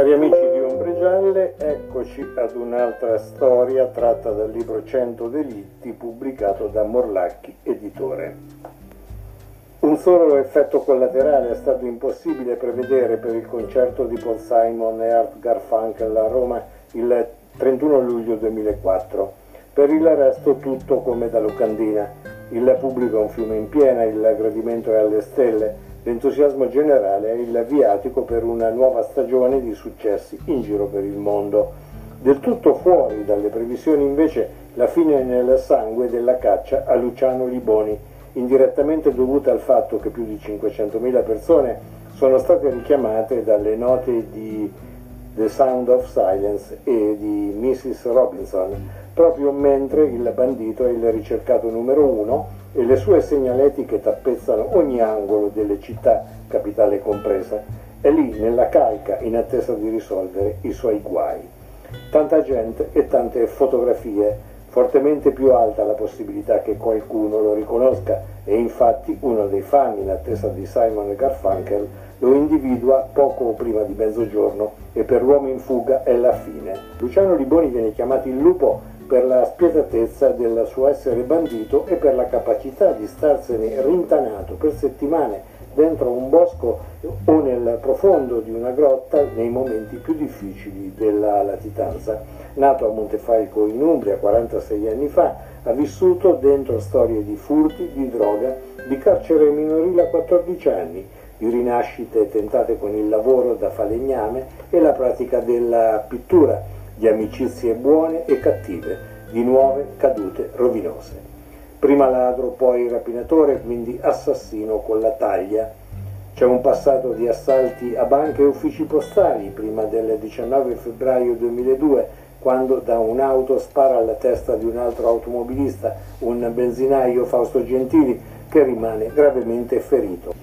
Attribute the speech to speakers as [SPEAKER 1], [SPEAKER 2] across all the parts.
[SPEAKER 1] Cari amici di Ombre Gialle, eccoci ad un'altra storia tratta dal libro 100 delitti pubblicato da Morlacchi Editore. Un solo effetto collaterale è stato impossibile prevedere per il concerto di Paul Simon e Art Garfunkel a Roma il 31 luglio 2004. Per il resto tutto come da locandina. Il pubblico è un fiume in piena, il gradimento è alle stelle, L'entusiasmo generale è il viatico per una nuova stagione di successi in giro per il mondo. Del tutto fuori dalle previsioni invece la fine nel sangue della caccia a Luciano Liboni, indirettamente dovuta al fatto che più di 500.000 persone sono state richiamate dalle note di The Sound of Silence e di Mrs. Robinson, proprio mentre il bandito è il ricercato numero uno e le sue segnaletiche tappezzano ogni angolo delle città, capitale compresa, è lì nella calca in attesa di risolvere i suoi guai. Tanta gente e tante fotografie, fortemente più alta la possibilità che qualcuno lo riconosca e infatti uno dei fan in attesa di Simon Garfunkel lo individua poco prima di mezzogiorno e per l'uomo in fuga è la fine. Luciano Liboni viene chiamato il lupo per la spietatezza del suo essere bandito e per la capacità di starsene rintanato per settimane dentro un bosco o nel profondo di una grotta nei momenti più difficili della latitanza. Nato a Montefalco in Umbria 46 anni fa, ha vissuto dentro storie di furti, di droga, di carcere minorile a 14 anni, di rinascite tentate con il lavoro da falegname e la pratica della pittura di amicizie buone e cattive, di nuove cadute rovinose. Prima ladro, poi rapinatore, quindi assassino con la taglia. C'è un passato di assalti a banche e uffici postali prima del 19 febbraio 2002, quando da un'auto spara alla testa di un altro automobilista, un benzinaio Fausto Gentili, che rimane gravemente ferito.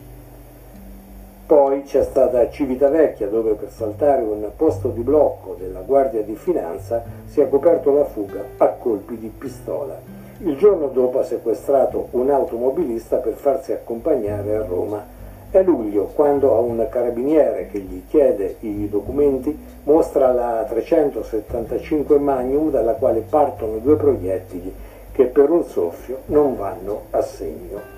[SPEAKER 1] Poi c'è stata Civitavecchia dove per saltare un posto di blocco della Guardia di Finanza si è coperto la fuga a colpi di pistola. Il giorno dopo ha sequestrato un automobilista per farsi accompagnare a Roma. È luglio quando a un carabiniere che gli chiede i documenti mostra la 375 Magnum dalla quale partono due proiettili che per un soffio non vanno a segno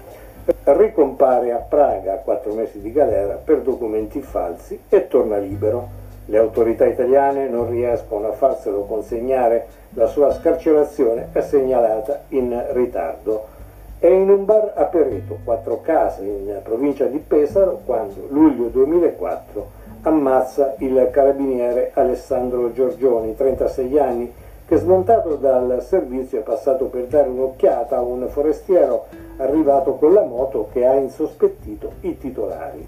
[SPEAKER 1] ricompare a Praga a quattro mesi di galera per documenti falsi e torna libero. Le autorità italiane non riescono a farselo consegnare, la sua scarcerazione è segnalata in ritardo. È in un bar a Pereto, quattro case in provincia di Pesaro, quando, luglio 2004, ammazza il carabiniere Alessandro Giorgioni, 36 anni, che smontato dal servizio è passato per dare un'occhiata a un forestiero arrivato con la moto che ha insospettito i titolari.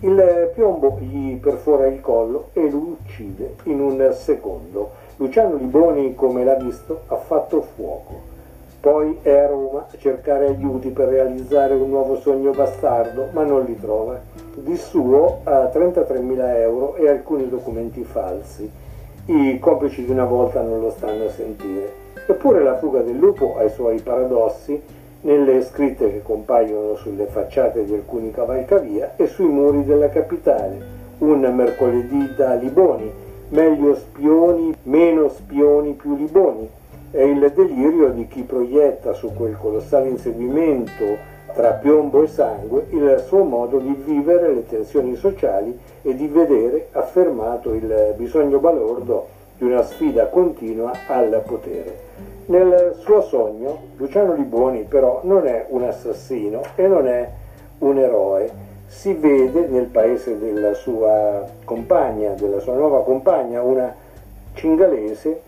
[SPEAKER 1] Il piombo gli perfora il collo e lo uccide in un secondo. Luciano Liboni, come l'ha visto, ha fatto fuoco. Poi è a Roma a cercare aiuti per realizzare un nuovo sogno bastardo, ma non li trova. Di suo ha 33.000 euro e alcuni documenti falsi i complici di una volta non lo stanno a sentire. Eppure la fuga del lupo ha i suoi paradossi nelle scritte che compaiono sulle facciate di alcuni cavalcavia e sui muri della capitale. Un mercoledì da Liboni, meglio spioni, meno spioni, più Liboni. È il delirio di chi proietta su quel colossale inseguimento tra piombo e sangue il suo modo di vivere le tensioni sociali e di vedere affermato il bisogno balordo di una sfida continua al potere. Nel suo sogno Luciano Liboni però non è un assassino e non è un eroe, si vede nel paese della sua compagna, della sua nuova compagna, una cingalese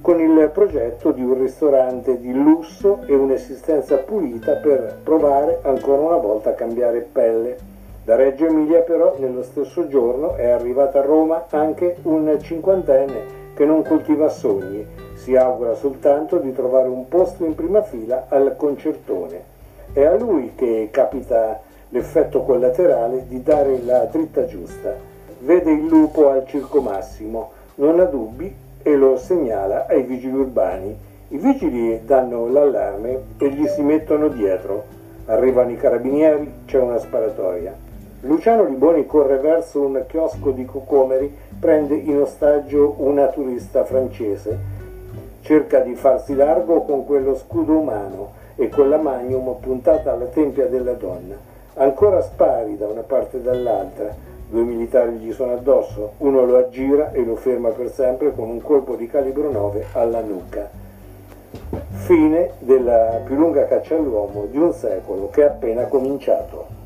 [SPEAKER 1] con il progetto di un ristorante di lusso e un'esistenza pulita per provare ancora una volta a cambiare pelle. Da Reggio Emilia però nello stesso giorno è arrivata a Roma anche un cinquantenne che non coltiva sogni, si augura soltanto di trovare un posto in prima fila al concertone. È a lui che capita l'effetto collaterale di dare la dritta giusta. Vede il lupo al Circo Massimo, non ha dubbi e lo segnala ai vigili urbani. I vigili danno l'allarme e gli si mettono dietro. Arrivano i carabinieri, c'è una sparatoria. Luciano Liboni corre verso un chiosco di cocomeri, prende in ostaggio una turista francese, cerca di farsi largo con quello scudo umano e con la magnum puntata alla tempia della donna. Ancora spari da una parte e dall'altra, due militari gli sono addosso, uno lo aggira e lo ferma per sempre con un colpo di calibro 9 alla nuca. Fine della più lunga caccia all'uomo di un secolo che è appena cominciato.